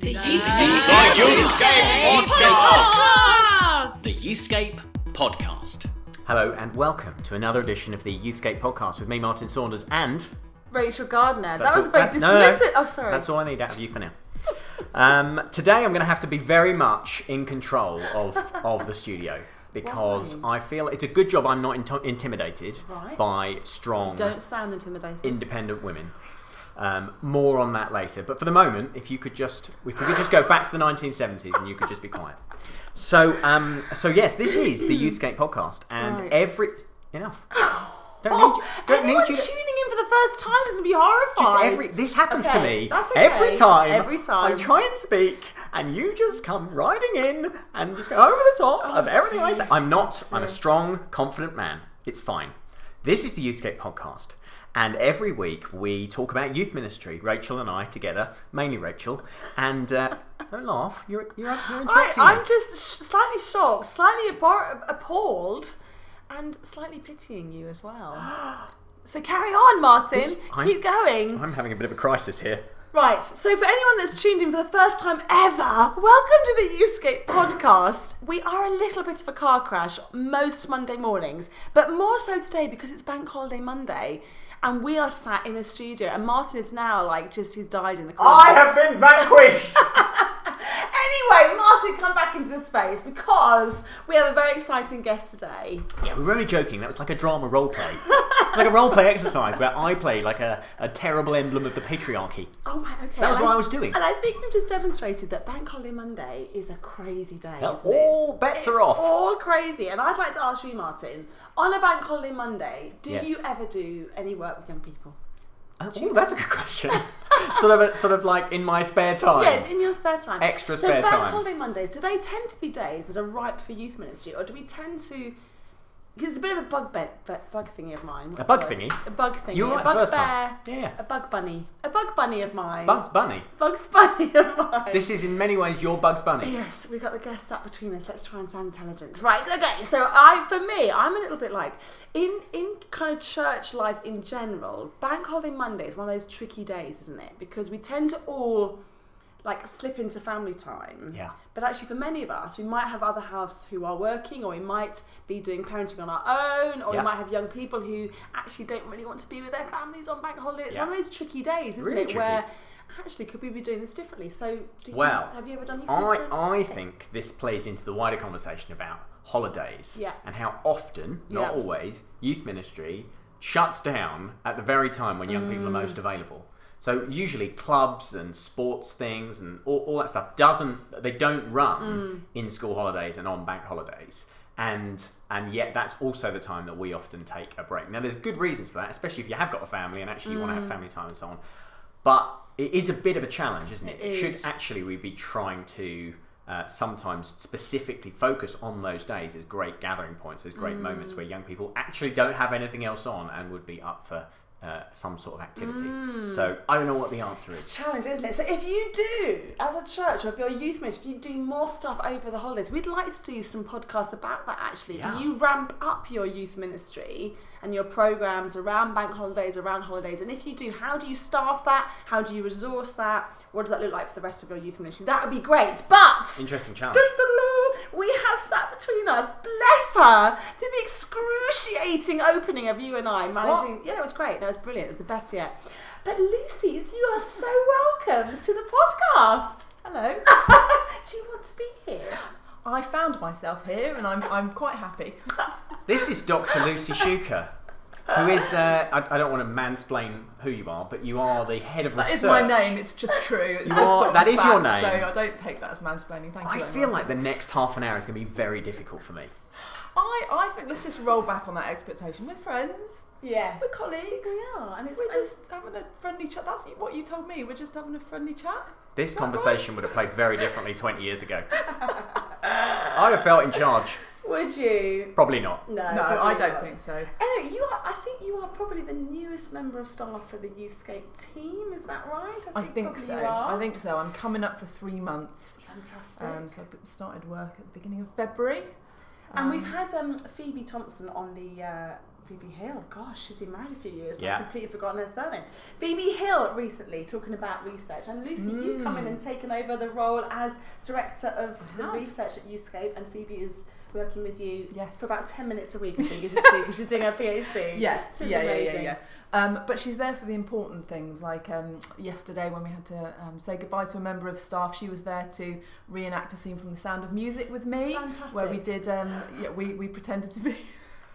The Youthscape Podcast. The Youthscape Podcast. Hello and welcome to another edition of the Youthscape podcast with me, Martin Saunders, and Rachel Gardner. That's that was all- very that- no, no, no. dismissive. Oh, sorry. that's all I need out of you for now. Um, today I'm going to have to be very much in control of, of the studio because Why? I feel it's a good job I'm not into intimidated Right. by strong, Don't sound intimidated. independent women. Um, more on that later. But for the moment, if you could just, if we could just go back to the 1970s and you could just be quiet. So, um, so yes, this is the Youthscape podcast, and Right. every enough. Don't Oh, need you. Don't need you. to- tuning in for the first time is going to be horrified. every this happens to me that's okay. every time. Every time. I try and speak, and you just come riding in and just go over the top Oh, of everything I say. I'm not. I'm a strong, confident man. It's fine. This is the Youthscape podcast, and every week we talk about youth ministry. Rachel and I together, mainly Rachel, and uh, don't laugh. You're you're, you're I, interrupting I'm just sh- slightly shocked, slightly abhor- appalled, and slightly pitying you as well. So carry on, Martin. This- Keep going. I'm having a bit of a crisis here. Right, so for anyone that's tuned in for the first time ever, welcome to the Youthscape podcast. We are a little bit of a car crash most Monday mornings, but more so today because it's Bank Holiday Monday and we are sat in a studio and Martin is now like just he's died in the corner. I have been vanquished. Anyway, Martin, come back into the space because we have a very exciting guest today. Yeah, we were only joking. That was like a drama role play. like a role play exercise where I played like a, a terrible emblem of the patriarchy. Oh right, okay. That was And what I was doing. And I think we've just demonstrated that Bank Holiday Monday is a crazy day. Now, isn't it? all bets It's are off. All crazy. And I'd like to ask you, Martin, on a Bank Holiday Monday, do Yes. you ever do any work with young people? Oh, ooh, that's a good question. sort of, a, sort of like in my spare time. Yes, in your spare time. Extra so spare time. So Bank. Holiday Mondays, do they tend to be days that are ripe for youth ministry, or do we tend to? Because it's a bit of a bug be- bu- bug thingy of mine. What's A bug thingy? A bug thingy. You were a bug first bear. time. Yeah, yeah. A bug bunny. A bug bunny of mine. Bugs Bunny. Bugs bunny of mine. This is in many ways your Bugs Bunny. Yes, we've got the guests up between us. Let's try and sound intelligent. Right, okay. So I for me, I'm a little bit like in in kind of church life in general, Bank Holiday Monday is one of those tricky days, isn't it? Because we tend to all like slip into family time. Yeah. But actually for many of us, we might have other halves who are working or we might be doing parenting on our own or Yeah. we might have young people who actually don't really want to be with their families on bank holiday. It's Yeah. one of those tricky days, isn't Really it? tricky. Where actually could we be doing this differently? So do you, Well, have you ever done I. I think this plays into the wider conversation about holidays Yeah. and how often, not always, youth ministry shuts down at the very time when young people are Mm. most available. So usually clubs and sports things and all, all that stuff doesn't they don't run Mm. in school holidays and on bank holidays. And and yet that's also the time that we often take a break. Now there's good reasons for that, especially if you have got a family and actually you want to Mm. have family time and so on. But it is a bit of a challenge, isn't it? It should actually we be trying to uh, sometimes specifically focus on those days as great gathering points, as great moments Mm. where young people actually don't have anything else on and would be up for uh, some sort of activity. Mm. So I don't know what the answer It's is. a challenge, isn't it? So if you do, as a church or if you're a youth ministry, if you do more stuff over the holidays, we'd like to do some podcasts about that actually. Yeah. Do you ramp up your youth ministry and your programs around bank holidays, around holidays? And if you do, how do you staff that? How do you resource that? What does that look like for the rest of your youth ministry? That would be great. But Interesting challenge. we have sat between us, bless her, the excruciating opening of you and I managing. Yeah, it was great. No, it was brilliant. It was the best yet. But Lucy, you are so welcome to the podcast. Hello. Do you want to be here? I found myself here and I'm, I'm quite happy. This is Dr. Lucy Shuker, who is, uh, I, I don't want to mansplain who you are, but you are the head of That research. is my name, it's just true. It's You just are- sort of that is your fact, name. So I don't take that as mansplaining. Thank you. I very feel much. like the next half an hour is going to be very difficult for me. I, I think let's just roll back on that expectation. We're friends, Yes. we're colleagues. We are, and it's We're just having a friendly chat. That's what you told me. We're just having a friendly chat. This that conversation right? would have played very differently 20 years ago. I'd have felt in charge. Would you? Probably not. No, no, probably I don't not. think so. Anyway, you are. I think you are probably the newest member of staff for the Youthscape team. Is that right? I think probably so. You are. I think so. I'm coming up for three months. Fantastic. Um, so I started work at the beginning of February. And we've Um, had um, Phoebe Thompson on the uh, Phoebe Hill. Gosh, she's been married a few years. Yeah. I've completely forgotten her surname. Phoebe Hill recently talking about research, and Lucy, you come in and taken over the role as director of the have. research at Youthscape, and Phoebe is working with you Yes. for about ten minutes a week. I think, isn't she? she's doing her PhD. Yeah, she's yeah, yeah, yeah, yeah. Um, but she's there for the important things, like um, yesterday when we had to um, say goodbye to a member of staff. She was there to reenact a scene from The Sound of Music with me, Fantastic. where we did. Um, yeah, we, we pretended to be It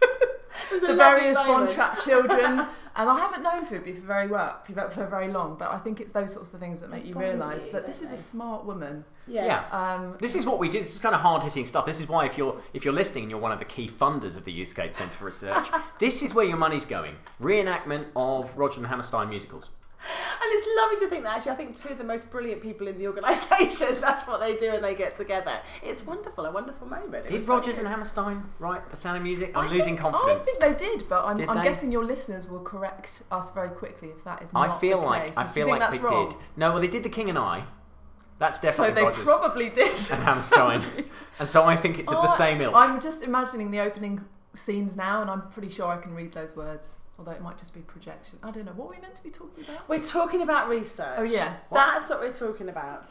was a the lovely various moment. Von Trapp children, and I haven't known Phoebe for very well, for for very long. But I think it's those sorts of things that make They you realise that this is they? a smart woman. Yes. Um, This is what we do. This is kind of hard hitting stuff. This is why if you're if you're listening and you're one of the key funders of the Youthscape Centre for Research, this is where your money's going. Reenactment of Roger and Hammerstein musicals. And it's lovely to think that actually, I think two of the most brilliant people in the organisation, that's what they do and they get together. It's wonderful, a wonderful moment. It Did was so Rodgers and Hammerstein write The Sound of Music? I'm I losing think, confidence. I think they did, but I'm, Did I'm guessing your listeners will correct us very quickly if that is not I feel the like case. I feel like they wrong? did. No, well they did The King and I. That's definitely So they Rodgers probably did. and Hammerstein. and so I think it's of the Oh, same ilk. I'm just imagining the opening scenes now, and I'm pretty sure I can read those words. Although it might just be projection. I don't know. What were we meant to be talking about? We're talking about research. Oh, yeah. That's what we're talking about.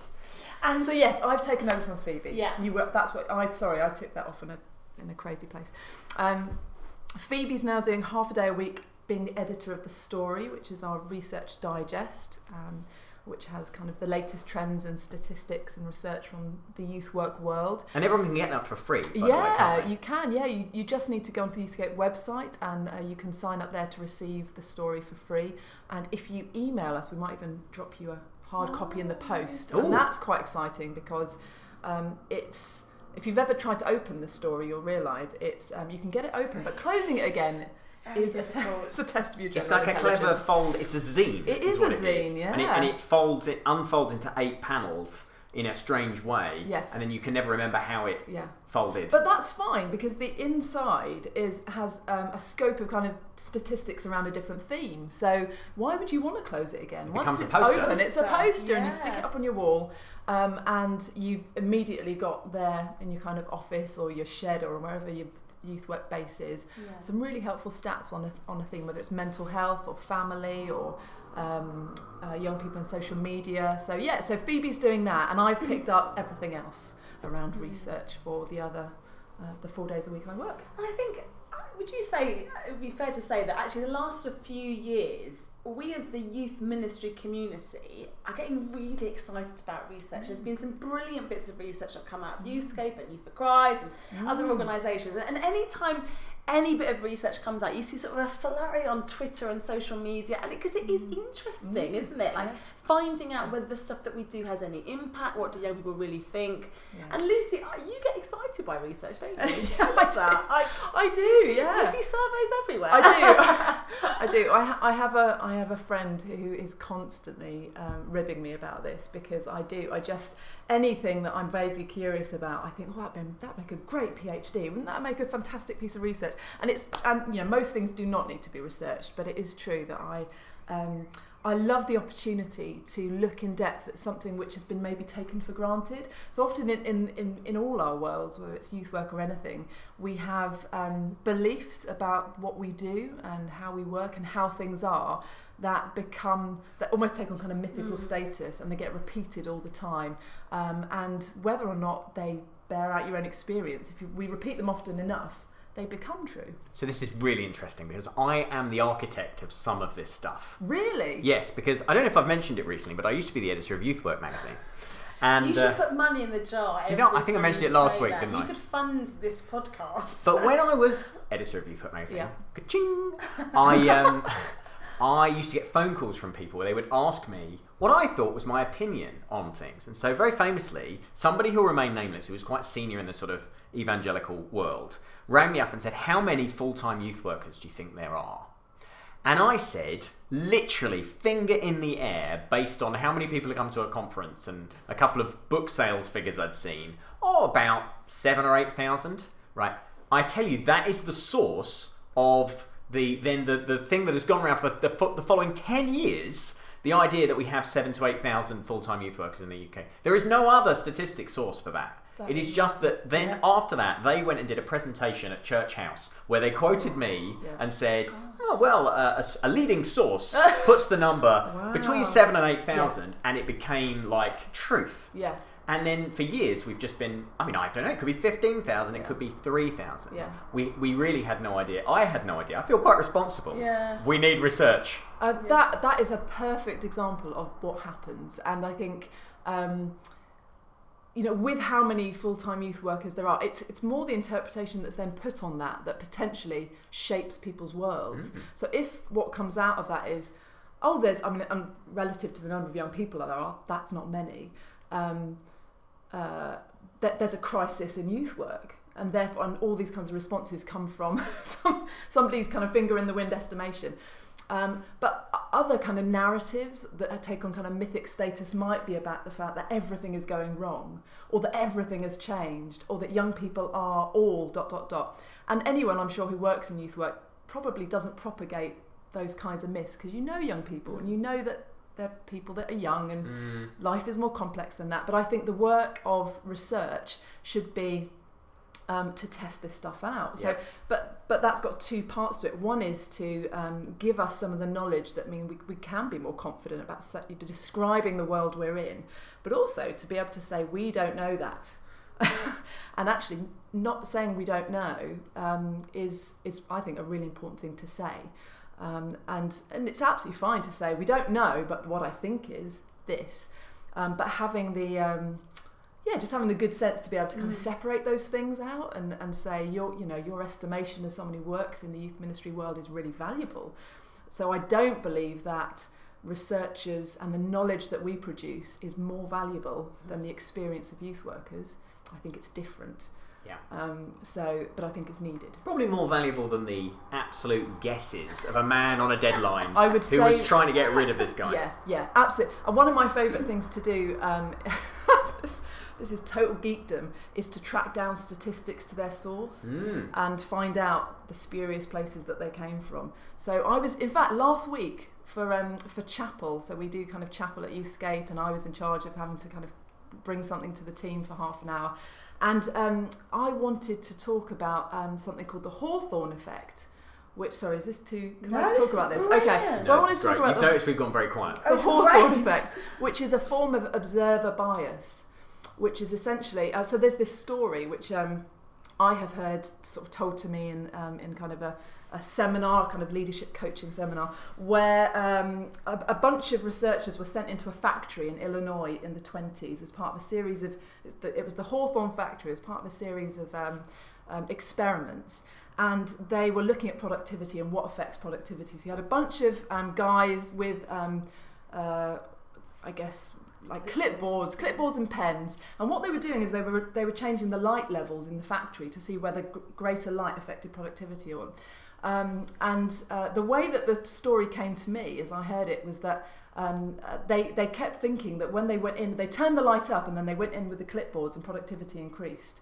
And So yes, I've taken over from Phoebe. Yeah. you were. That's what I. Sorry, I took that off in a in a crazy place. Um, Phoebe's now doing half a day a week, being the editor of the story, which is our research digest, um, which has kind of the latest trends and statistics and research from the youth work world. and everyone can get that for free. Way, yeah, can't you can. Yeah, you, you just need to go onto the Youthscape website and uh, you can sign up there to receive the story for free. And if you email us, we might even drop you a hard copy in the post. Ooh. And that's quite exciting because um, it's. If you've ever tried to open the story, you'll realise it's um, you can get it open, but closing it again very is a, te- it's a test of your It's general like a clever intelligence. fold. It's a zine. It is what a it zine, And it, yeah. and it folds it unfolds into eight panels in a strange way. Yes. And then you can never remember how it Yeah. folded. But that's fine because the inside is has um, a scope of kind of statistics around a different theme. So why would you want to close it again? It Once becomes a it's poster. open, it's a Poster, poster, and you stick yeah. it up on your wall, um, and you've immediately got there in your kind of office or your shed or wherever your youth work bases. Yeah. some really helpful stats on a, on a theme, whether it's mental health or family or um, uh, young people in social media. So yeah, so Phoebe's doing that, and I've picked up everything else around research for the other uh, the four days a week I work. And I think, would you say, it would be fair to say that actually the last sort of few years, we as the youth ministry community are getting really excited about research. There's been some brilliant bits of research that have come out of Youthscape and Youth for Christ and mm. other organisations. And any time any bit of research comes out, you see sort of a flurry on Twitter and social media, and because it, is mm. interesting, isn't it? Like Yeah. Finding out whether the stuff that we do has any impact. What do young people really think? Yeah. And Lucy, you get excited by research, don't you? Yeah, I love that. I, I do, you see, yeah. You see surveys everywhere. I do. I do. I, ha- I have a I have a friend who is constantly um, ribbing me about this because I do. I just anything that I'm vaguely curious about, I think, oh, that'd, be, that'd make a great PhD. Wouldn't that make a fantastic piece of research? And it's and you know most things do not need to be researched, but it is true that I. Um, I love the opportunity to look in depth at something which has been maybe taken for granted. So often in, in, in, in all our worlds, whether it's youth work or anything, we have um, beliefs about what we do and how we work and how things are that become that almost take on kind of mythical status and they get repeated all the time. Um, and whether or not they bear out your own experience, if you, we repeat them often enough, they become true. so this is really interesting because I am the architect of some of this stuff. Really? Yes, because I don't know if I've mentioned it recently, but I used to be the editor of Youth Work magazine. And you should uh, put money in the jar. Did I? every I think I mentioned it last week, that. didn't You I? could fund this podcast. But when I was editor of Youth Work magazine, Yeah. ka-ching, I um, I used to get phone calls from people where they would ask me what I thought was my opinion on things. And so, very famously, somebody who remained nameless, who was quite senior in the sort of evangelical world, rang me up and said, "How many full-time youth workers do you think there are?" And I said, literally, finger in the air, based on how many people had come to a conference and a couple of book sales figures I'd seen. Oh, about seven or eight thousand. Right. I tell you, that is the source of the then the, the thing that has gone around for the, the, the following ten years the idea that we have seven to eight thousand full-time youth workers in the UK. There is no other statistic source for that. That it is just that then Yeah. after that they went and did a presentation at Church House where they quoted me Yeah. and said, "Oh well, uh, a, a leading source puts the number between seven and eight thousand, and it became like truth." Yeah. And then for years we've just been I mean, I don't know, it could be fifteen thousand, it could be three thousand. Yeah. We we really had no idea. I had no idea. I feel quite responsible. Yeah. We need research. Uh, That that is a perfect example of what happens, and I think, um, you know, with how many full time youth workers there are, it's it's more the interpretation that's then put on that that potentially shapes people's worlds. So if what comes out of that is, oh, there's I mean, um, relative to the number of young people that there are, that's not many. Um, uh, that there's a crisis in youth work, and therefore, and all these kinds of responses come from some, somebody's kind of finger in the wind estimation. Um, but other kind of narratives that take on kind of mythic status might be about the fact that everything is going wrong, or that everything has changed, or that young people are all dot dot dot. And anyone I'm sure who works in youth work probably doesn't propagate those kinds of myths because you know young people and you know that they're people that are young and Mm. life is more complex than that. But I think the work of research should be um, to test this stuff out. So, Yeah. but but that's got two parts to it. One is to um, give us some of the knowledge that mean we, we can be more confident about describing the world we're in, but also to be able to say we don't know that. and actually, not saying we don't know um, is is I think a really important thing to say. Um, and and it's absolutely fine to say we don't know, but what I think is this. Um, but having the um, yeah, just having the good sense to be able to kind of separate those things out and, and say your you know your estimation as someone who works in the youth ministry world is really valuable. So I don't believe that researchers and the knowledge that we produce is more valuable than the experience of youth workers. I think it's different. Yeah. Um, so, but I think it's needed. Probably more valuable than the absolute guesses of a man on a deadline I would who say- was trying to get rid of this guy. Yeah, yeah, absolutely. And one of my favourite things to do, um, this, this is total geekdom, is to track down statistics to their source Mm. and find out the spurious places that they came from. So I was, in fact, last week for um, for chapel. So we do kind of chapel at Youthscape, and I was in charge of having to kind of bring something to the team for half an hour. And um, I wanted to talk about um, something called the Hawthorne effect. Which, sorry, is this too? Can No, I talk about this? brilliant. Okay, so I This wanted to talk great. about You've the noticed we've gone very quiet. Oh, the it's Hawthorne effect, which is a form of observer bias, which is essentially uh, so. There's this story which um, I have heard sort of told to me in um, in kind of a, a seminar, kind of leadership coaching seminar, where um, a, a bunch of researchers were sent into a factory in Illinois in the 20s as part of a series of the, it was the Hawthorne factory as part of a series of um, um, experiments and they were looking at productivity and what affects productivity. So you had a bunch of um, guys with, um, uh, I guess, like clipboards, clipboards and pens. And what they were doing is they were they were changing the light levels in the factory to see whether greater light affected productivity or. Um, and uh, the way that the story came to me, as I heard it, was that um, uh, they they kept thinking that when they went in, they turned the light up and then they went in with the clipboards and productivity increased.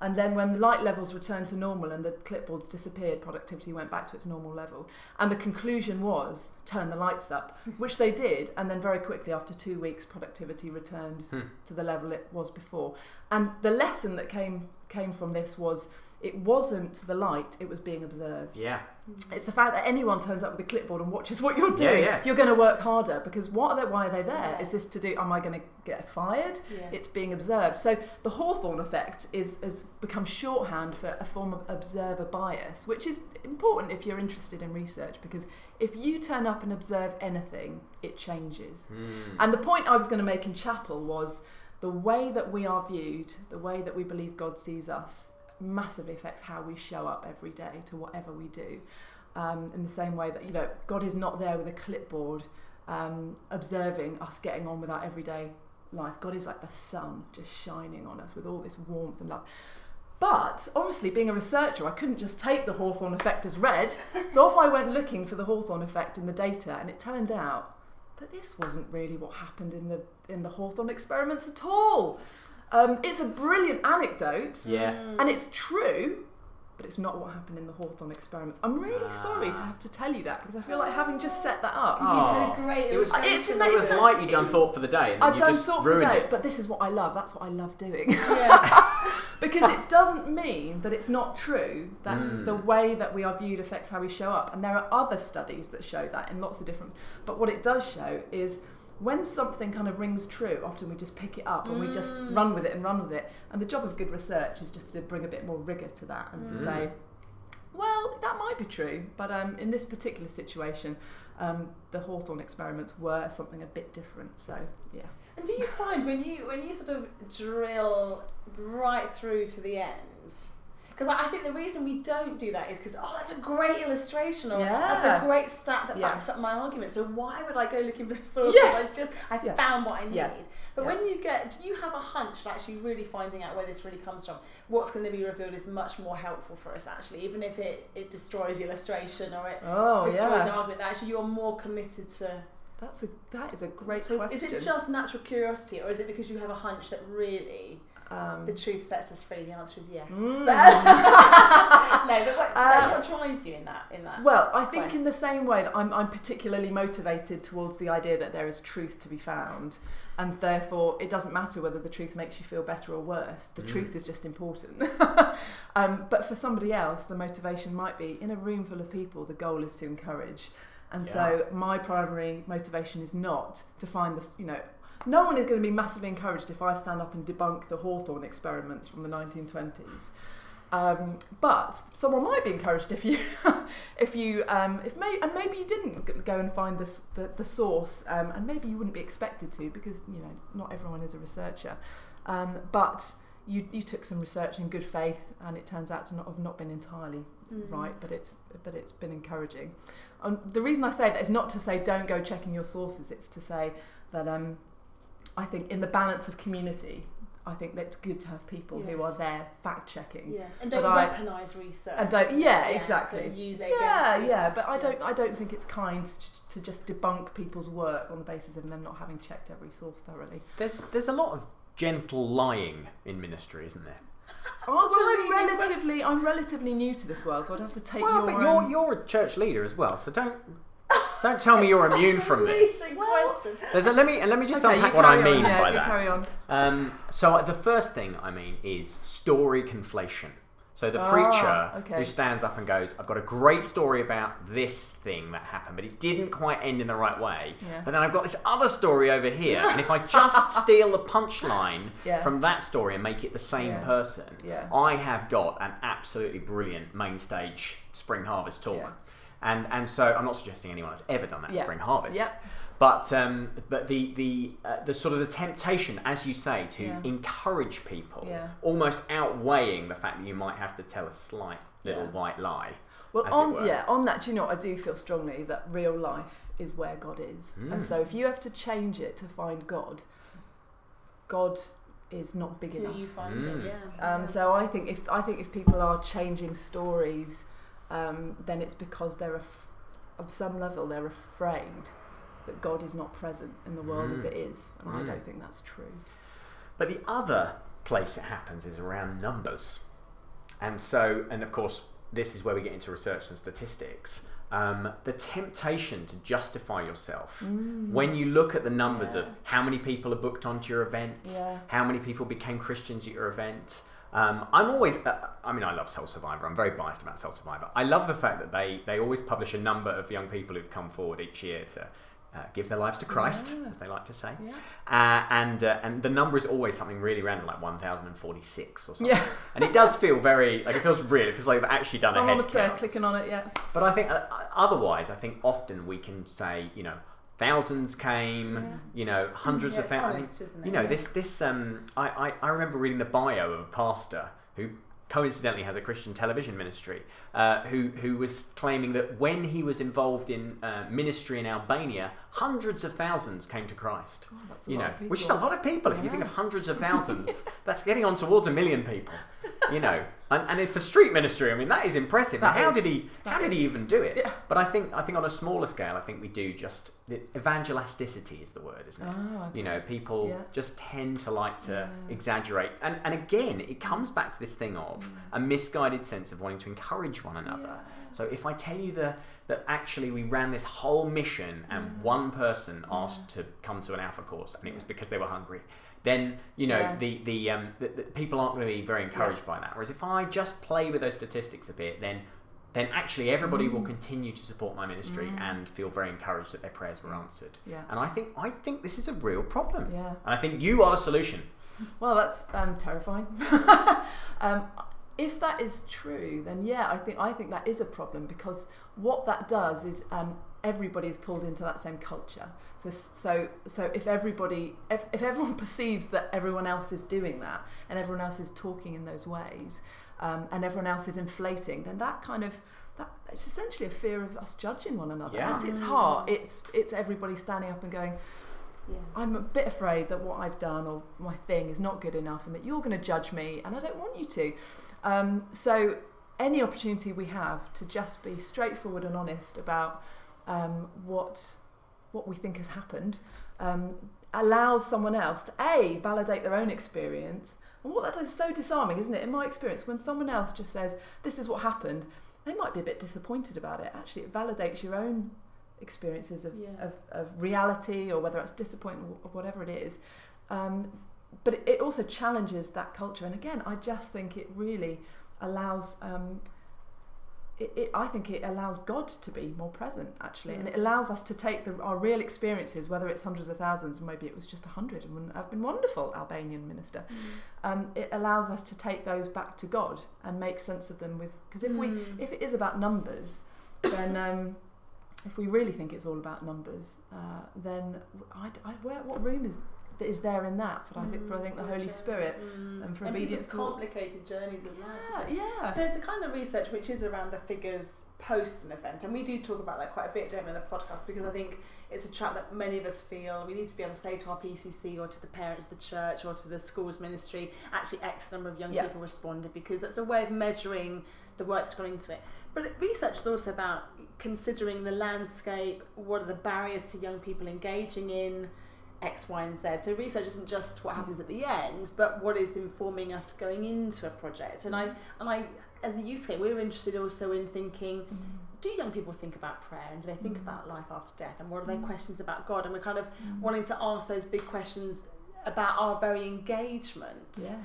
And then when the light levels returned to normal and the clipboards disappeared, productivity went back to its normal level. And the conclusion was turn the lights up, which they did. And then very quickly, after two weeks, productivity returned Hmm. to the level it was before. And the lesson that came came from this was it wasn't the light; it was being observed. Yeah. It's the fact that anyone turns up with a clipboard and watches what you're Yeah, doing. yeah. You're going to work harder because what are they, why are they there? Yeah. Is this to do? Am I going to get fired? Yeah. It's being observed. So the Hawthorne effect is has become shorthand for a form of observer bias, which is important if you're interested in research because if you turn up and observe anything, it changes. Mm. And the point I was going to make in chapel was the way that we are viewed, the way that we believe God sees us, massively affects how we show up every day to whatever we do. Um, in the same way that you know God is not there with a clipboard um, observing us getting on with our everyday life. God is like the sun just shining on us with all this warmth and love. But obviously, being a researcher, I couldn't just take the Hawthorne effect as read. so off I went looking for the Hawthorne effect in the data, and it turned out that this wasn't really what happened in the in the Hawthorne experiments at all. Um, it's a brilliant anecdote, Yeah. and it's true, but it's not what happened in the Hawthorne experiments. I'm really sorry to Ah. have to tell you that because I feel like having just set that up. Oh, a great it was, illustration. It's it was amazing. like you'd done thought for the day, and I've done just thought for the day, it. but this is what I love. That's what I love doing. Yeah. because it doesn't mean that it's not true that Mm. the way that we are viewed affects how we show up. And there are other studies that show that in lots of different. But what it does show is when something kind of rings true, often we just pick it up and we just Mm. run with it and run with it. And the job of good research is just to bring a bit more rigour to that and to Mm. say, well, that might be true, but um, in this particular situation, um, the Hawthorne experiments were something a bit different. So, yeah. And do you find when you when you sort of drill right through to the end? Because I I think the reason we don't do that is because oh, that's a great illustration, or that's a great stat that Yeah. backs up my argument. So why would I go looking for the source? Yes. I just I Yeah. found what I need. Yeah. But Yeah. when you get, do you have a hunch of actually really finding out where this really comes from? What's going to be revealed is much more helpful for us actually, even if it, it destroys the illustration or it Oh, destroys the yeah. argument. That actually you're more committed to That's a that is a great so question. is it just natural curiosity, or is it because you have a hunch that really um, the truth sets us free? The answer is yes. Mm. no, but what, Uh, what drives you in that? In that? Well, I think in the same way that I'm, I'm particularly motivated towards the idea that there is truth to be found, and therefore it doesn't matter whether the truth makes you feel better or worse. The Mm. truth is just important. um, but for somebody else, the motivation might be in a room full of people. The goal is to encourage, and so my primary motivation is not to find this. You know, no one is going to be massively encouraged if I stand up and debunk the Hawthorne experiments from the 1920s. Um, but someone might be encouraged if you, if you, um, if may, and maybe you didn't go and find this, the the source, um, and maybe you wouldn't be expected to because you know not everyone is a researcher, um, but you you took some research in good faith, and it turns out to not have not been entirely Mm. right, but it's but it's been encouraging. Um, the reason I say that is not to say don't go checking your sources. It's to say that um, I think in the balance of community, I think that it's good to have people who are there fact checking. Yeah, and don't But I- weaponise research. And don't- isn't yeah, exactly. Don't use it Yeah, against yeah, but I don't. I don't think it's kind to- to just debunk people's work on the basis of them not having checked every source thoroughly. There's there's a lot of gentle lying in ministry, isn't there? Oh, well, Such a I'm relatively, I'm relatively new to this world, so I'd have to take Well, your. but you're um, you're a church leader as well, so don't don't tell me you're immune from this. Well- There's a, let me let me just okay, unpack what I carry on, mean yeah, by do that. carry on. Um, so the first thing I mean is story conflation. So the Ah, preacher okay. who stands up and goes, "I've got a great story about this thing that happened, but it didn't quite end in the right way. Yeah. But then I've got this other story over here, and if I just steal the punchline Yeah. from that story and make it the same Yeah. person, Yeah. I have got an absolutely brilliant main stage spring harvest talk." Yeah. And and so I'm not suggesting anyone has ever done that Yeah. spring harvest. Yep. But um, but the the uh, the sort of the temptation, as you say, to Yeah. encourage people, Yeah. almost outweighing the fact that you might have to tell a slight little Yeah. white lie. Well, as it on were. yeah, on that, do you know what? I do feel strongly that real life is where God is, Mm. and so if you have to change it to find God, God is not big Who enough. you find Mm. it, yeah. Um, so I think if I think if people are changing stories, um, then it's because they're af- on some level they're afraid that God is not present in the world as Mm. it is, and I Mm. don't think that's true. But the other place it happens is around numbers. And so, and of course, this is where we get into research and statistics. Um, the temptation to justify yourself when you look at the numbers of how many people are booked onto your event, Yeah. how many people became Christians at your event. Um, I'm always, uh, I mean, I love Soul Survivor. I'm very biased about Soul Survivor. I love the fact that they, they always publish a number of young people who've come forward each year to uh, give their lives to Christ, Yeah. as they like to say. Yeah. Uh, and uh, and the number is always something really random, like 1,046 or something. Yeah. And it does feel very, like it feels real. It feels like they've actually done Someone a was there count. clicking on it. Yeah. But I think uh, otherwise, I think often we can say, you know, thousands came, Yeah. you know, hundreds Yeah, of thousands. honest, isn't it? You know, Yeah. this this um, I, I I remember reading the bio of a pastor who coincidentally has a Christian television ministry, uh, who who was claiming that when he was involved in uh, ministry in Albania, hundreds of thousands came to Christ. Oh, that's a you lot know, which is a lot of people. If you think of hundreds of thousands, that's getting on towards a million people. You know, and, and for street ministry, I mean that is impressive. That how is. did he? How did he even do it? Yeah. But I think I think on a smaller scale, I think we do just the evangelisticity is the word, isn't it? Ah, okay. You know, people Yeah. just tend to like to Yeah. exaggerate, and and again, it comes back to this thing of a misguided sense of wanting to encourage one another. So if I tell you the that actually we ran this whole mission and one person asked to come to an alpha course and it was because they were hungry, then you know Yeah. the the, um, the, the people aren't going to be very encouraged by that. Whereas if I just play with those statistics a bit, then then actually everybody Mm. will continue to support my ministry and feel very encouraged that their prayers were answered. Yeah. And I think I think this is a real problem. Yeah. And I think you are the solution. Well, that's um, terrifying. um, if that is true, then yeah, I think I think that is a problem because what that does is um, everybody is pulled into that same culture. So so so if everybody if, if everyone perceives that everyone else is doing that and everyone else is talking in those ways um, and everyone else is inflating, then that kind of that it's essentially a fear of us judging one another. Yeah. At its heart, it's it's everybody standing up and going, Yeah. I'm a bit afraid that what I've done or my thing is not good enough and that you're going to judge me and I don't want you to. Um, so, any opportunity we have to just be straightforward and honest about um, what, what we think has happened um, allows someone else to A, validate their own experience. And what that does is so disarming, isn't it? In my experience, when someone else just says, This is what happened, they might be a bit disappointed about it. Actually, it validates your own experiences of, Yeah. of, of reality or whether it's disappointment or whatever it is. Um, but it, it also challenges that culture. And again, I just think it really allows. Um, it, it, I think it allows God to be more present, actually, and it allows us to take the, our real experiences, whether it's hundreds of thousands, or maybe it was just a hundred, and wouldn't have been wonderful, Albanian minister. Um, it allows us to take those back to God and make sense of them with, because if we, Mm. if it is about numbers, then um, if we really think it's all about numbers, uh, then I, I, where, what room is is there in that for I think for I think the Holy Spirit Mm. and for and obedience to complicated journeys of life. yeah, yeah. There's a kind of research which is around the figures post an event, and we do talk about that quite a bit, don't we, in the podcast, because I think it's a trap that many of us feel we need to be able to say to our PCC or to the parents, the church, or to the schools ministry, actually X number of young Yeah. people responded, because that's a way of measuring the work that's gone into it. But research is also about considering the landscape, what are the barriers to young people engaging in. X, Y, and Z. So research isn't just what happens at the end, but what is informing us going into a project. And I and I, as a youth we we're interested also in thinking. Mm. Do young people think about prayer and do they think mm. about life after death and what are their mm. questions about God? And we're kind of wanting to ask those big questions about our very engagement. Yeah.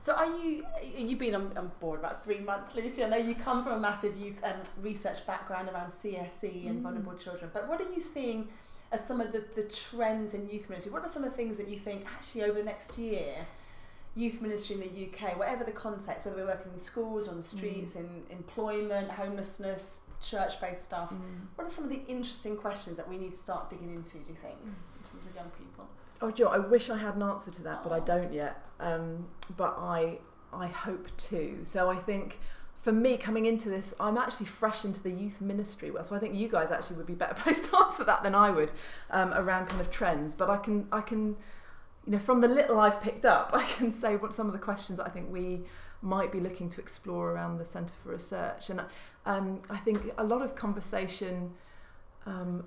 So are you you've been on, on board about three months, Lucy? I know you come from a massive youth um, research background around CSE and vulnerable children, but what are you seeing as some of the, the trends in youth ministry? What are some of the things that you think actually over the next year, youth ministry in the UK, whatever the context, whether we're working in schools, on the streets, mm. in employment, homelessness, church-based stuff, mm. what are some of the interesting questions that we need to start digging into? Do you think, mm. in terms of young people? Oh, Joe, I wish I had an answer to that, but I oh. don't yet. Um, but I, I hope to. So I think for me coming into this, I'm actually fresh into the youth ministry. Well, so I think you guys actually would be better placed to answer that than I would um, around kind of trends. But I can, I can, you know, from the little I've picked up, I can say what some of the questions I think we might be looking to explore around the Centre for Research. And um, I think a lot of conversation. Um,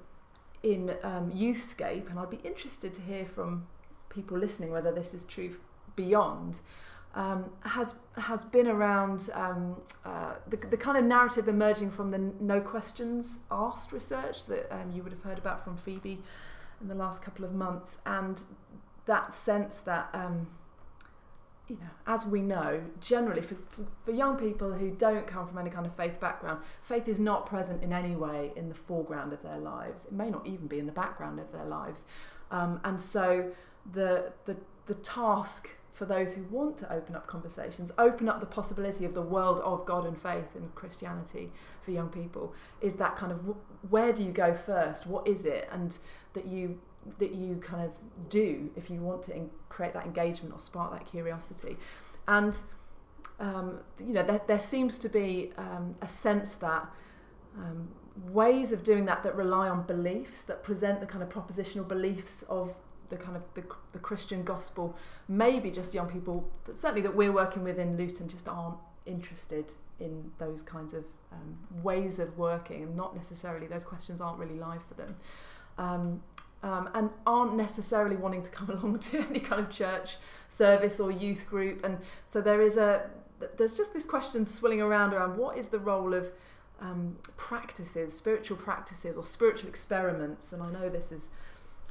in um, Youthscape, and I'd be interested to hear from people listening whether this is true beyond. Um, has has been around um, uh, the, the kind of narrative emerging from the no questions asked research that um, you would have heard about from Phoebe in the last couple of months, and that sense that um, you know, as we know, generally for, for, for young people who don't come from any kind of faith background, faith is not present in any way in the foreground of their lives. It may not even be in the background of their lives. Um, and so the, the, the task for those who want to open up conversations, open up the possibility of the world of God and faith and Christianity for young people, is that kind of where do you go first? What is it? And that you that you kind of do if you want to create that engagement or spark that curiosity. And um, you know, there, there seems to be um, a sense that um, ways of doing that that rely on beliefs that present the kind of propositional beliefs of the kind of the, the Christian gospel, maybe just young people, certainly that we're working with in Luton, just aren't interested in those kinds of um, ways of working, and not necessarily those questions aren't really live for them. Um, um, and aren't necessarily wanting to come along to any kind of church service or youth group. And so there is a there's just this question swilling around around what is the role of um, practices, spiritual practices, or spiritual experiments. And I know this is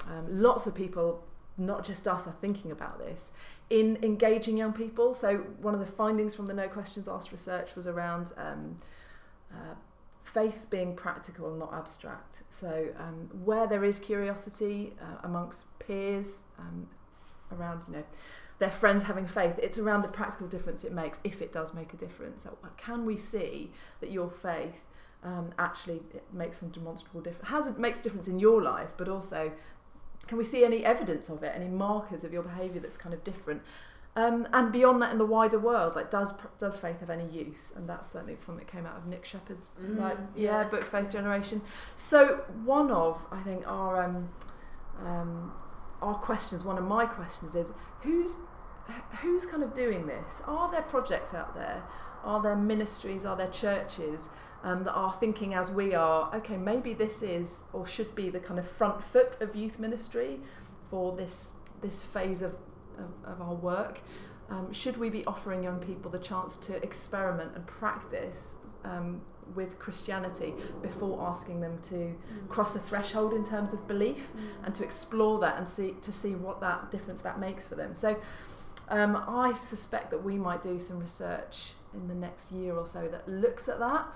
um, lots of people, not just us, are thinking about this in engaging young people. So one of the findings from the No Questions Asked research was around. Um, uh, faith being practical, not abstract. So, um, where there is curiosity uh, amongst peers um, around, you know, their friends having faith, it's around the practical difference it makes if it does make a difference. So, uh, can we see that your faith um, actually makes some demonstrable difference? Has it makes a difference in your life, but also can we see any evidence of it, any markers of your behaviour that's kind of different? Um, and beyond that, in the wider world, like does does faith have any use? And that's certainly something that came out of Nick Shepherd's Mm, like yeah yes. book Faith Generation. So one of I think our um, um, our questions, one of my questions is who's who's kind of doing this? Are there projects out there? Are there ministries? Are there churches um, that are thinking as we are? Okay, maybe this is or should be the kind of front foot of youth ministry for this this phase of of, of our work. Um, should we be offering young people the chance to experiment and practice um, with Christianity before asking them to cross a threshold in terms of belief and to explore that and see to see what that difference that makes for them? So um, I suspect that we might do some research in the next year or so that looks at that.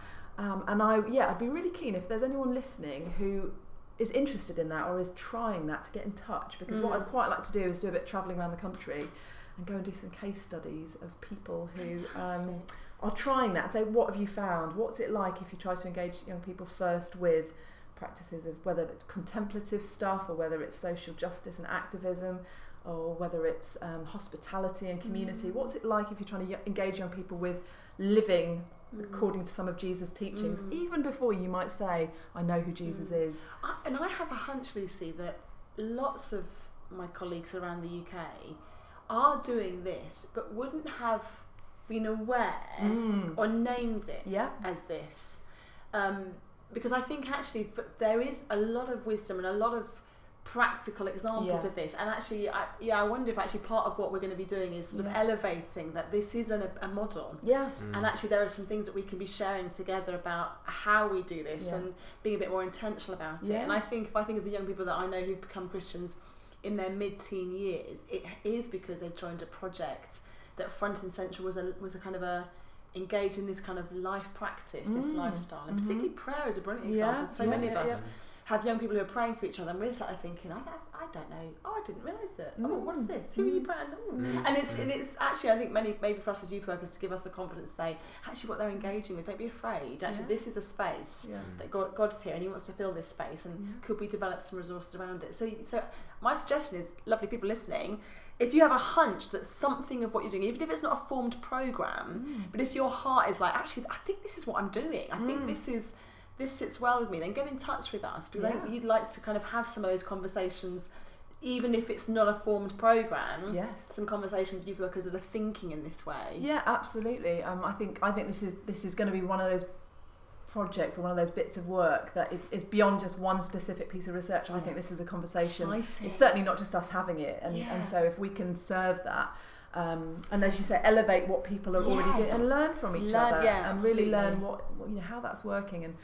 Um, and I, yeah, I'd be really keen if there's anyone listening who is interested in that or is trying that to get in touch because what Mm. I'd quite like to do is do a bit of travelling around the country and go and do some case studies of people who um, are trying that and say what have you found what's it like if you try to engage young people first with practices of whether it's contemplative stuff or whether it's social justice and activism or whether it's um, hospitality and community Mm. what's it like if you're trying to y- engage young people with living Mm. According to some of Jesus' teachings Mm. even before you might say I know who Jesus Mm. is I, and I have a hunch, Lucy, that lots of my colleagues around the UK are doing this, but wouldn't have been aware Mm. or named it yeah as this. Um, because I think actually there is a lot of wisdom and a lot of practical examples Yeah. of this. And actually, I, yeah, I wonder if actually part of what we're going to be doing is sort of elevating that this is an, a model. yeah Mm. And actually, there are some things that we can be sharing together about how we do this Yeah. and being a bit more intentional about it. And I think if I think of the young people that I know who've become Christians in their mid-teen years, it is because they've joined a project that front and central was a was a kind of a engage in this kind of life practice, this Mm. lifestyle, and Mhm. particularly prayer is a brilliant Yeah, example. So yeah, many of yeah, us have young people who are praying for each other, and we're sat there thinking, I don't, I don't know, oh, I didn't realise it. Oh, what is Mm. this? Who are you Mm. praying? Oh. Mm. And it's and it's actually I think many maybe for us as youth workers to give us the confidence to say actually what they're engaging with don't be afraid actually Yeah. this is a space yeah that God, God's here and He wants to fill this space and Yeah. could we develop some resources around it so so my suggestion is lovely people listening if you have a hunch that something of what you're doing even if it's not a formed program Mm. but if your heart is like actually I think this is what I'm doing I think Mm. this is this sits well with me then get in touch with us because Yeah. you'd like to kind of have some of those conversations even if it's not a formed program yes some conversation with youth workers that are thinking in this way. Yeah, absolutely. Um, I think I think this is this is going to be one of those projects or one of those bits of work that is, is beyond just one specific piece of research. I think this is a conversation. Exciting. It's certainly not just us having it, and, Yeah. and so if we can serve that. Um, and as you say, elevate what people are already doing and learn from each Learn- other, yeah, and really learn what you know how that's working, and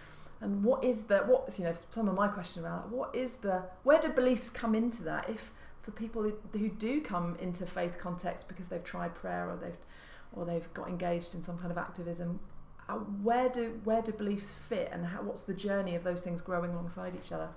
and what is the what you know some of my question around that, what is the where do beliefs come into that if for people who, who do come into faith context because they've tried prayer or they've or they've got engaged in some kind of activism uh, where do where do beliefs fit and how, what's the journey of those things growing alongside each other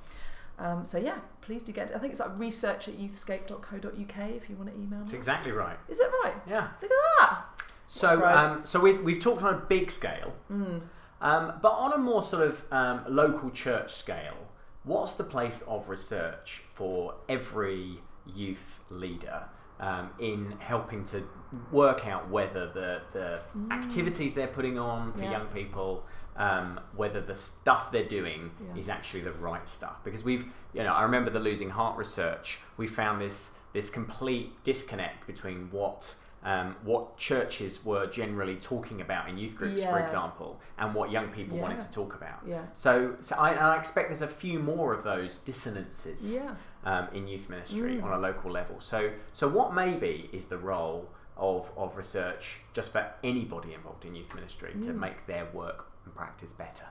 um, so yeah please do get I think it's like research at youthscape.co.uk if you want to email That's me exactly right. is it right Yeah. look at that So, um, so we, we've talked on a big scale, mm. Um, but on a more sort of um, local church scale, what's the place of research for every youth leader um, in helping to work out whether the, the Mm. activities they're putting on for Yeah. young people um, whether the stuff they're doing Yeah. is actually the right stuff. Because we've, you know, I remember the losing heart research. We found this this complete disconnect between what. Um, what churches were generally talking about in youth groups, for example, and what young people wanted to talk about. Yeah. So, so I, I expect there's a few more of those dissonances Yeah. um, in youth ministry Mm. on a local level. So, so what maybe is the role of, of research just for anybody involved in youth ministry to Mm. make their work and practice better?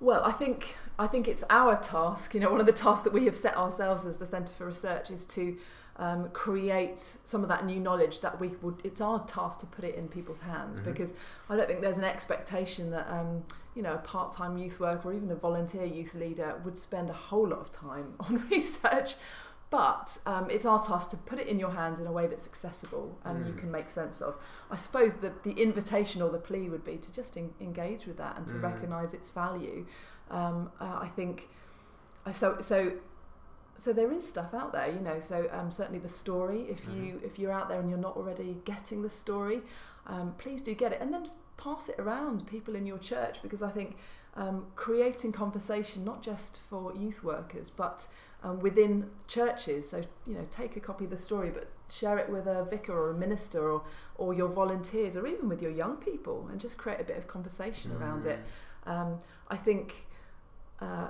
Well, I think I think it's our task. You know, one of the tasks that we have set ourselves as the Centre for Research is to um, create some of that new knowledge that we would. It's our task to put it in people's hands Mhm. because I don't think there's an expectation that um, you know a part-time youth worker or even a volunteer youth leader would spend a whole lot of time on research. But um, it's our task to put it in your hands in a way that's accessible and you Mm. can make sense of. I suppose the, the invitation or the plea would be to just en- engage with that and to Mm. recognise its value. Um, uh, I think uh, so. So so there is stuff out there, you know. So um, certainly the story. If you if you're out there and you're not already getting the story, um, please do get it, and then just pass it around people in your church because I think um, creating conversation not just for youth workers but um, within churches. So you know, take a copy of the story, but share it with a vicar or a minister or or your volunteers or even with your young people, and just create a bit of conversation around it. Um, I think uh,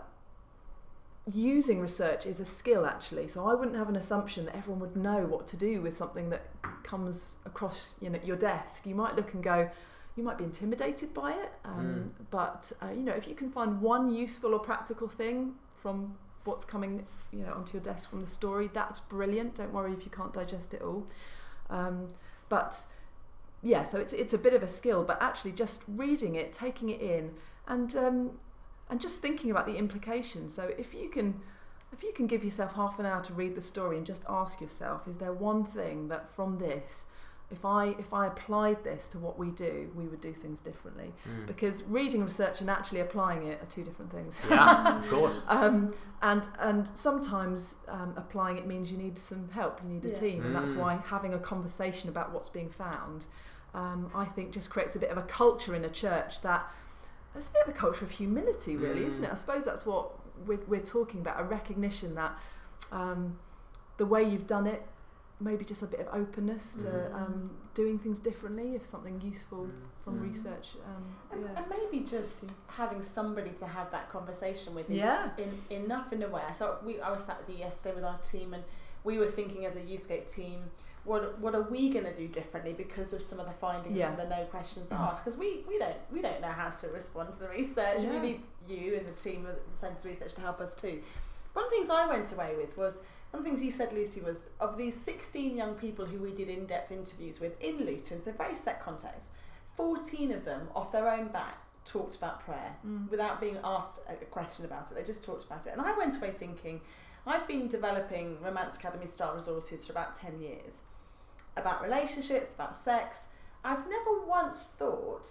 using research is a skill actually. So I wouldn't have an assumption that everyone would know what to do with something that comes across you know, your desk. You might look and go, you might be intimidated by it, um, but uh, you know if you can find one useful or practical thing from what's coming you know onto your desk from the story, that's brilliant. Don't worry if you can't digest it all. Um, but yeah, so it's it's a bit of a skill, but actually just reading it, taking it in, and um, and just thinking about the implications. So if you can if you can give yourself half an hour to read the story and just ask yourself, is there one thing that from this, if I if I applied this to what we do, we would do things differently? Mm. Because reading research and actually applying it are two different things. Yeah, of course. Um, and and sometimes um, applying it means you need some help, you need a Yeah. team, and that's Mm. why having a conversation about what's being found, um, I think, just creates a bit of a culture in a church that it's a bit of a culture of humility, really, Mm. isn't it? I suppose that's what we're, we're talking about a recognition that um, the way you've done it, maybe just a bit of openness to Mm. um, doing things differently if something useful from Mm. research. Um, And, yeah. and maybe just having somebody to have that conversation with is Yeah. in, enough in a way. So we, I was sat with you yesterday with our team, and we were thinking as a Youthscape team, what what are we going to do differently because of some of the findings Yeah. from the no questions Mhm. asked? Because we, we don't we don't know how to respond to the research. Yeah. We need you and the team of the Centre Research to help us too. One of the things I went away with was one of the things you said, Lucy, was of these 16 young people who we did in depth interviews with in Luton, so very set context, 14 of them, off their own back, talked about prayer Mm. without being asked a a question about it. They just talked about it. And I went away thinking, I've been developing Romance Academy style resources for about 10 years about relationships, about sex. I've never once thought,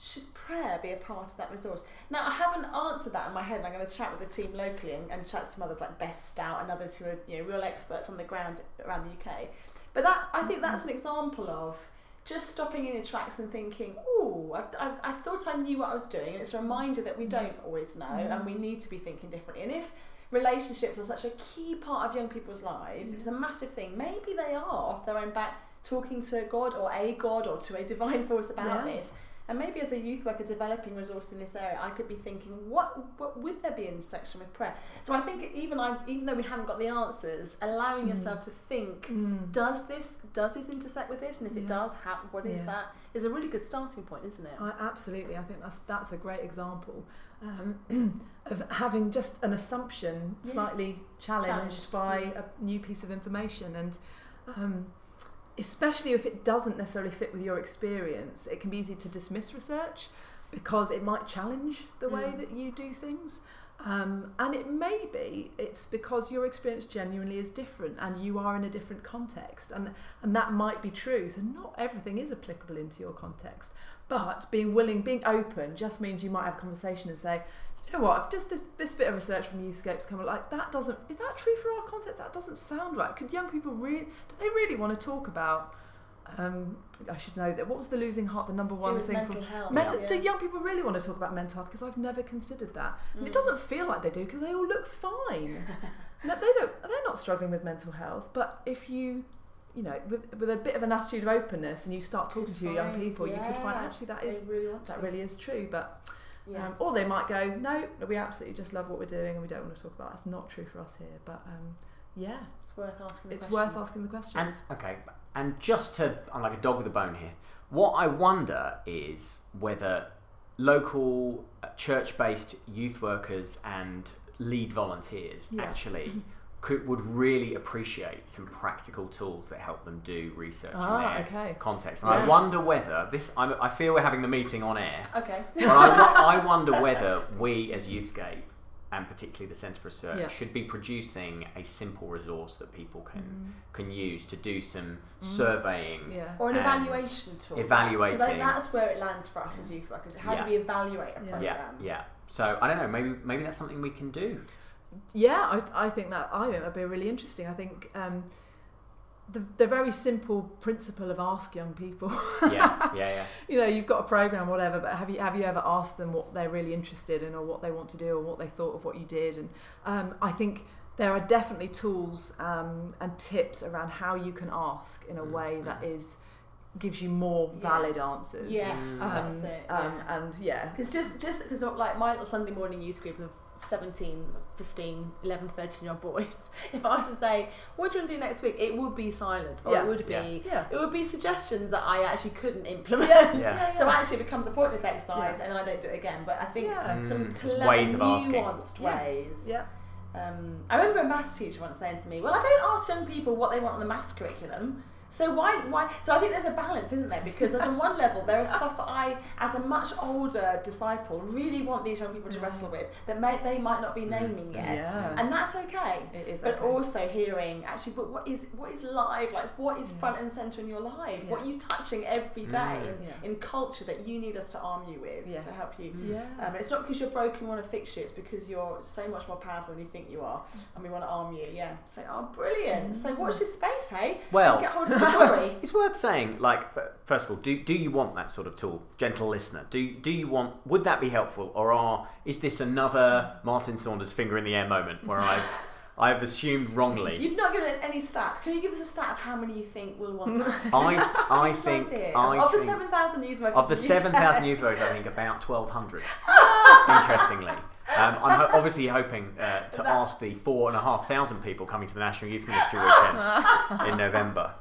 should prayer be a part of that resource? Now, I haven't answered that in my head, and I'm going to chat with the team locally and, and chat to some others like Beth Stout and others who are you know, real experts on the ground around the UK. But that I think that's mm-hmm. an example of just stopping in your tracks and thinking, oh, I, I, I thought I knew what I was doing. And it's a reminder that we mm-hmm. don't always know and we need to be thinking differently. And if relationships are such a key part of young people's lives, if it's a massive thing, maybe they are off their own back talking to a God or a God or to a divine force about Yeah. this. And maybe as a youth worker developing resource in this area, I could be thinking, what, what would there be in section with prayer? So I think even I, even though we haven't got the answers, allowing Mm. yourself to think Mm. does this does this intersect with this and if it does how what is Yeah. that is a really good starting point isn't it I, absolutely, I think that's that's a great example um, of having just an assumption Yeah. slightly challenged, Challenged, by a new piece of information, and um, especially if it doesn't necessarily fit with your experience, it can be easy to dismiss research because it might challenge the way Mm. that you do things. Um, and it may be it's because your experience genuinely is different and you are in a different context and and that might be true so not everything is applicable into your context but being willing being open just means you might have a conversation and say know what, I've just this this bit of research from Youthscape's come like that doesn't is that true for our context? That doesn't sound right. Could young people really do they really want to talk about Um, I should know that. What was the losing heart? The number one thing mental from health. mental. yeah. Do young people really want to talk about mental health? Because I've never considered that, and it Mm. doesn't feel like they do because they all look fine. no, they don't. They're not struggling with mental health. But if you, you know, with, with a bit of an attitude of openness, and you start talking to your young people, you could find actually that is really that to. really is true. But um, or they might go, no, we absolutely just love what we're doing, and we don't want to talk about. That. That's not true for us here. But um, yeah, it's worth asking. The it's questions. worth asking the And questions. okay, and just to, I'm like a dog with a bone here. What I wonder is whether local uh, church-based youth workers and lead volunteers Yeah. actually could would really appreciate some practical tools that help them do research Ah, in their okay. context. And I wonder whether this. I'm, I feel we're having the meeting on air, Okay. but I, I wonder whether we as Youthscape and particularly the Centre for Research Yeah. should be producing a simple resource that people can Mm. can use to do some surveying Yeah. Or an evaluation tool. evaluating. Because I that's where it lands for us as youth workers. How Yeah. do we evaluate a Yeah. program? Yeah, yeah. So I don't know. Maybe maybe that's something we can do. Yeah, I, I think that I think that'd be really interesting. I think um, the the very simple principle of ask young people. Yeah, yeah, yeah. you know, you've got a program, whatever, but have you have you ever asked them what they're really interested in, or what they want to do, or what they thought of what you did? And um, I think there are definitely tools um, and tips around how you can ask in a Mm, way that mm. gives you more Yeah. valid answers. Yes, Um, that's it. Um. And yeah, Because just just because like my little Sunday morning youth group of 17, 15, 11, 13 year old boys, if I was to say, what do you want to do next week? It would be silence. Or Yeah. it would be Yeah. yeah. it would be suggestions that I actually couldn't implement. Yeah. So actually it becomes a pointless exercise Yeah. and then I don't do it again. But I think Yeah. some Mm, clever, ways of asking. nuanced Yes. ways. Yeah. Um, I remember a maths teacher once saying to me, "Well, I don't ask young people what they want on the maths curriculum. So why, why? So I think there's a balance, isn't there? Because on one level, there is stuff that I, as a much older disciple, really want these young people to mm. wrestle with that may, they might not be mm. naming yet, Yeah. and that's okay. It is But okay. also hearing actually, but what is what is live? Like what is Yeah. front and center in your life? Yeah. What are you touching every day Mm. in, Yeah. in culture that you need us to arm you with Yes. to help you? Yeah. Um, it's not because you're broken, we want to fix you. It's because you're so much more powerful than you think you are, and we want to arm you. Yeah. So, oh, brilliant. So, watch this space, hey? Well, Get hold of the story. It's worth saying, like, first of all, do, do you want that sort of tool, gentle listener? Do do you want? Would that be helpful, or are is this another Martin Saunders finger in the air moment where I've I've assumed wrongly? You've not given it any stats. Can you give us a stat of how many you think will want that? I I think. I of the think seven thousand youth workers. of the seven thousand youth voters, I think about twelve hundred. Interestingly. Um, I'm ho- obviously hoping uh, to ask the four and a half thousand people coming to the National Youth Ministry weekend in November.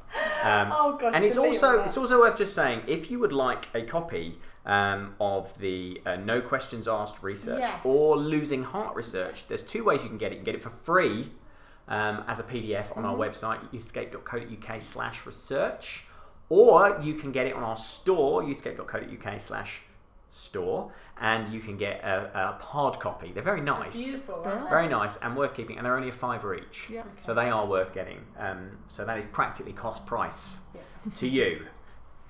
Um, Oh gosh. and it's also it's also worth just saying if you would like a copy um, of the uh, no questions asked research Yes. or losing heart research Yes. there's two ways you can get it you can get it for free um, as a pdf on our Mm-hmm. website youthscape.co.uk slash research or you can get it on our store youthscape.co.uk slash store and you can get a, a hard copy they're very nice beautiful. They're aren't very nice and worth keeping and they're only a fiver each Yeah. so they are worth getting. Um, so that is practically cost price Yeah. to you,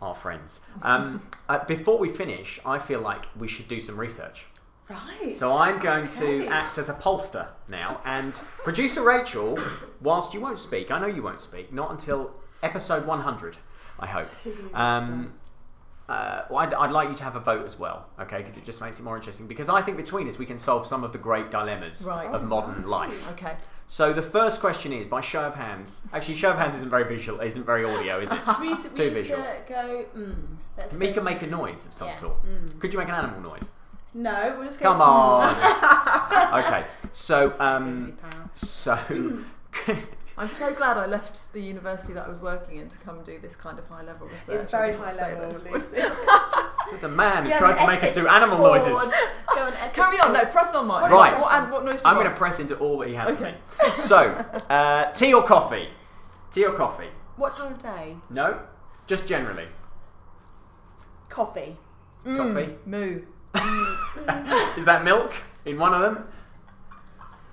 our friends. Um, uh, before we finish, I feel like we should do some research. Right. So I'm going Okay. to act as a pollster now, and producer Rachel, whilst you won't speak, I know you won't speak, not until episode 100, I hope. Um, uh, well, I'd, I'd like you to have a vote as well, okay? Because it just makes it more interesting. Because I think between us we can solve some of the great dilemmas Right. of modern life. Okay. So the first question is by show of hands. Actually, show of hands isn't very visual, isn't very audio, is it? We, do too visual. to go? Mm, let's We go. can make a noise of some Yeah. sort. Mm. Could you make an animal noise? No, we'll just go. Come on. okay. So Mm. um, so I'm so glad I left the university that I was working in to come do this kind of high level research. It's very high level. that. There's a man who We tried to make us do animal board. noises. Go and ethics Carry on, no, press on mine. Right. What, and what noise do you I'm going to press into all that he has for Okay. me. So, uh, tea or coffee? Tea or coffee? What time of day? No, just generally. Coffee. Mm, coffee. Moo. Mm, mm. Is that milk in one of them?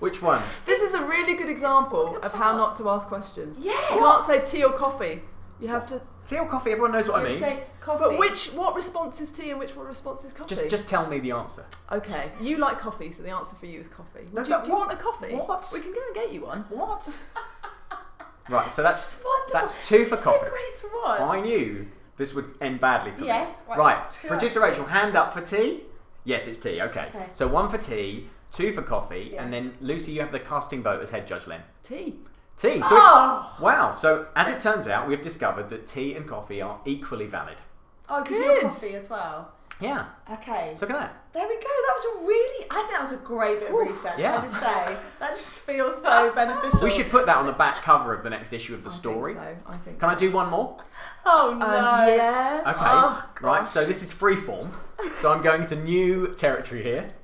Which one? This is a really good example of how not to ask questions. Yes. You can't say tea or coffee. You have to. Tea or coffee? Everyone knows what I You mean. say coffee. But which what response is tea and which what response is coffee? Just, just tell me the answer. Okay, you like coffee, so the answer for you is coffee. No, Would you, don't- do you want a coffee? What? We can go and get you one. What? Right, so that's It's wonderful. that's two This for is coffee. So great to watch. I knew this would end badly for Yes, me. right, Right, it's two producer. Rachel, hand up for tea. Yes, it's tea. Okay. Okay. So one for tea, two for coffee, and then Lucy, you have the casting vote as head judge. Len. Tea. Tea. So Oh. it's, wow. So as it turns out, we've discovered that tea and coffee are equally valid. oh, because you're Good. coffee as well. Yeah. Okay. So look at that. There we go. That was a really. I think that was a great bit of research. yeah. Can I just say that just feels so beneficial. We should put that on the back cover of the next issue of the I story. Think so. I think Can so. I do one more? Oh no. Um, yes. Okay. Oh, right. So this is free form. So I'm going to new territory here.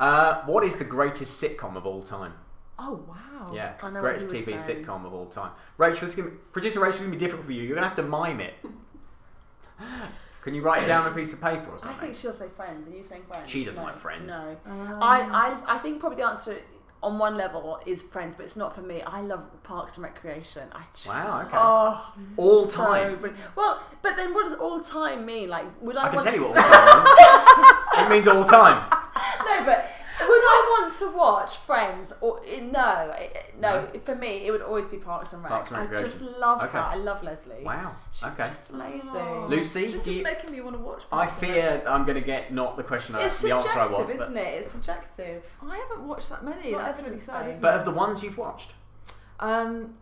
Uh, what is the greatest sitcom of all time? Oh wow. Yeah, I know what greatest you TV saying. sitcom of all time. Rachel, it's gonna, producer Rachel, it's gonna be difficult for you. You're gonna have to mime it. Can you write it down on a piece of paper or something? I think she'll say Friends. Are you saying Friends? She doesn't No. like Friends. No. Um, I, I, I think probably the answer on one level is Friends, but it's not for me. I love Parks and Recreation. I just, Wow, okay. Oh, all so time. brilliant. well, but then what does all time mean? Like, would I, I can want tell you what all time means. it means all time. no, but would I want to watch Friends? Or eh, no, eh, eh, no. For me, it would always be Parks and Rec. Parks and I just Recreation. love Okay. her. I love Leslie. Wow. She's Okay. just amazing. Oh. Lucy, This do is you- making me want to watch. I Parks and fear I'm going to get not the question I, It's the answer I subjective, want. isn't it? It's subjective. I haven't watched that many. It's not That's really evidence sad. based. isn't but it? of the ones you've watched, Um,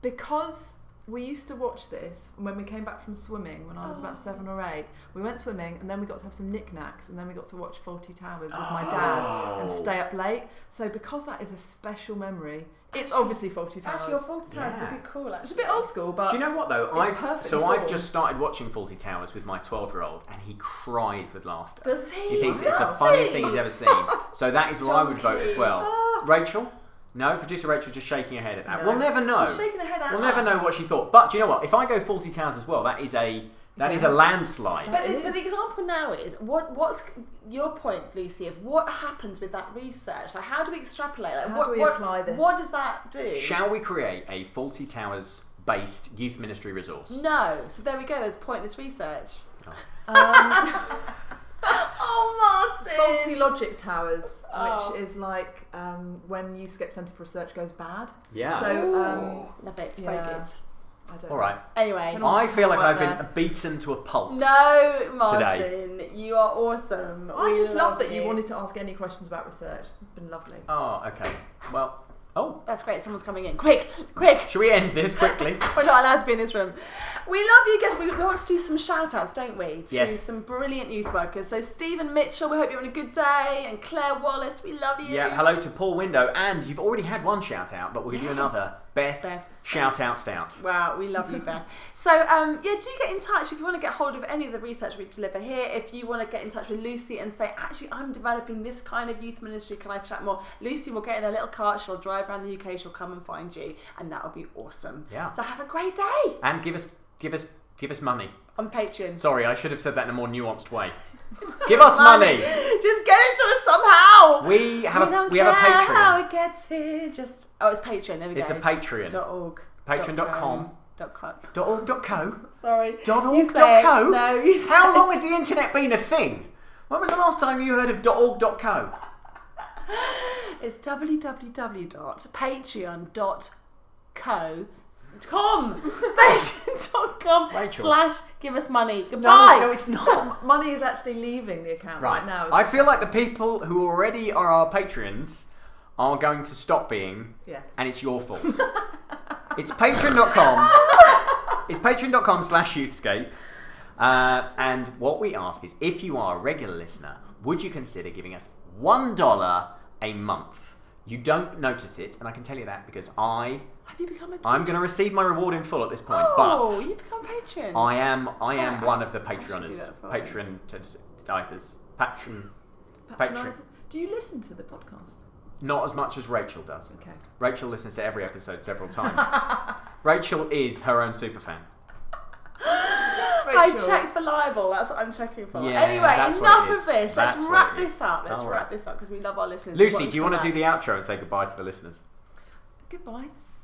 because we used to watch this when we came back from swimming when I was about oh. seven or eight. We went swimming and then we got to have some knickknacks and then we got to watch Fawlty Towers with my dad and Oh. stay up late. So because that is a special memory, it's obviously Fawlty Towers. Actually, your Fawlty Towers is Yeah. a good call. Actually, it's a bit old school, but do you know what though? it's I've perfectly so I've formed. just started watching Fawlty Towers with my 12 year old, and he cries with laughter. Does he? He thinks it's the funniest thing he's ever seen. So that is what I would vote as well. Rachel? No, producer Rachel just shaking her head at that. No. we'll never know. She's shaking her head at We'll never us. know what she thought. But do you know what? If I go Fawlty Towers as well, that is a that is a landslide. But the, but the example now is what what's your point, Lucy, of what happens with that research? Like, how do we extrapolate? Like, How what, do we what, apply this? What does that do? Shall we create a Fawlty Towers based youth ministry resource? no. So there we go. There's pointless research. um, Oh, Martin. Faulty Logic Towers, Oh. which is like um, when Youthscape Centre for Research goes bad. Yeah. So um, Love it. It's yeah. very good. I don't. All right. Anyway. Can I feel like I've been beaten to a pulp. No, Martin, you are awesome. I We just love that you you wanted to ask any questions about research. It's been lovely. Oh, okay. Well, oh, That's great. Someone's coming in. Quick, quick. should we end this quickly? We're not allowed to be in this room. We love you guys. We want to do some shout outs, don't we? To Yes. some brilliant youth workers. So, Stephen Mitchell, we hope you're having a good day. And Claire Wallace, we love you. Yeah, hello to Paul Window, and you've already had one shout out, but we'll give you another. Beth, Beth, shout out stout. Wow, we love you, Beth. So, um, yeah, do get in touch if you want to get hold of any of the research we deliver here. If you want to get in touch with Lucy and say, actually, I'm developing this kind of youth ministry, can I chat more? Lucy will get in a little cart, she'll drive around the UK, she'll come and find you, and that will be awesome. Yeah. So, have a great day And give us, give us, give us money. on Patreon. Sorry, I should have said that in a more nuanced way. give us money. Just get into it somehow. We have we a we have a care how it gets here. Just oh, it's Patreon. There we It's go. It's a Patreon. Dot org. Patreon.com. Dot com. Dot org. Dot co. Sorry. Dot org. Dot co. No, you say How long has the internet been a thing? When was the last time you heard of dot org. Dot co? It's www.patreon.co com patreon.com Rachel. slash give us money No, goodbye no, it's not. Money is actually leaving the account right, now. I feel like the people who already are our patrons are going to stop being, Yeah. and it's your fault. it's patreon.com. It's patreon.com slash youthscape. Uh, and what we ask is if you are a regular listener, would you consider giving us $1 a month? You don't notice it, and I can tell you that because I have you become a I'm going to receive my reward in full at this point, oh but you become a patron I am I am Alright, one of the I should do patroners, that as well. patron patronizers, patron. Patronisers. Do you listen to the podcast? Not as much as Rachel does. Okay. Rachel listens to every episode several times. Rachel is her own superfan. I check for libel. That's what I'm checking for. Yeah, anyway, that's what enough it of is. this. That's Let's what wrap it is. this up. Let's All wrap right. this up because we love our listeners. Lucy, do you want to do the outro and say goodbye to the listeners? Goodbye.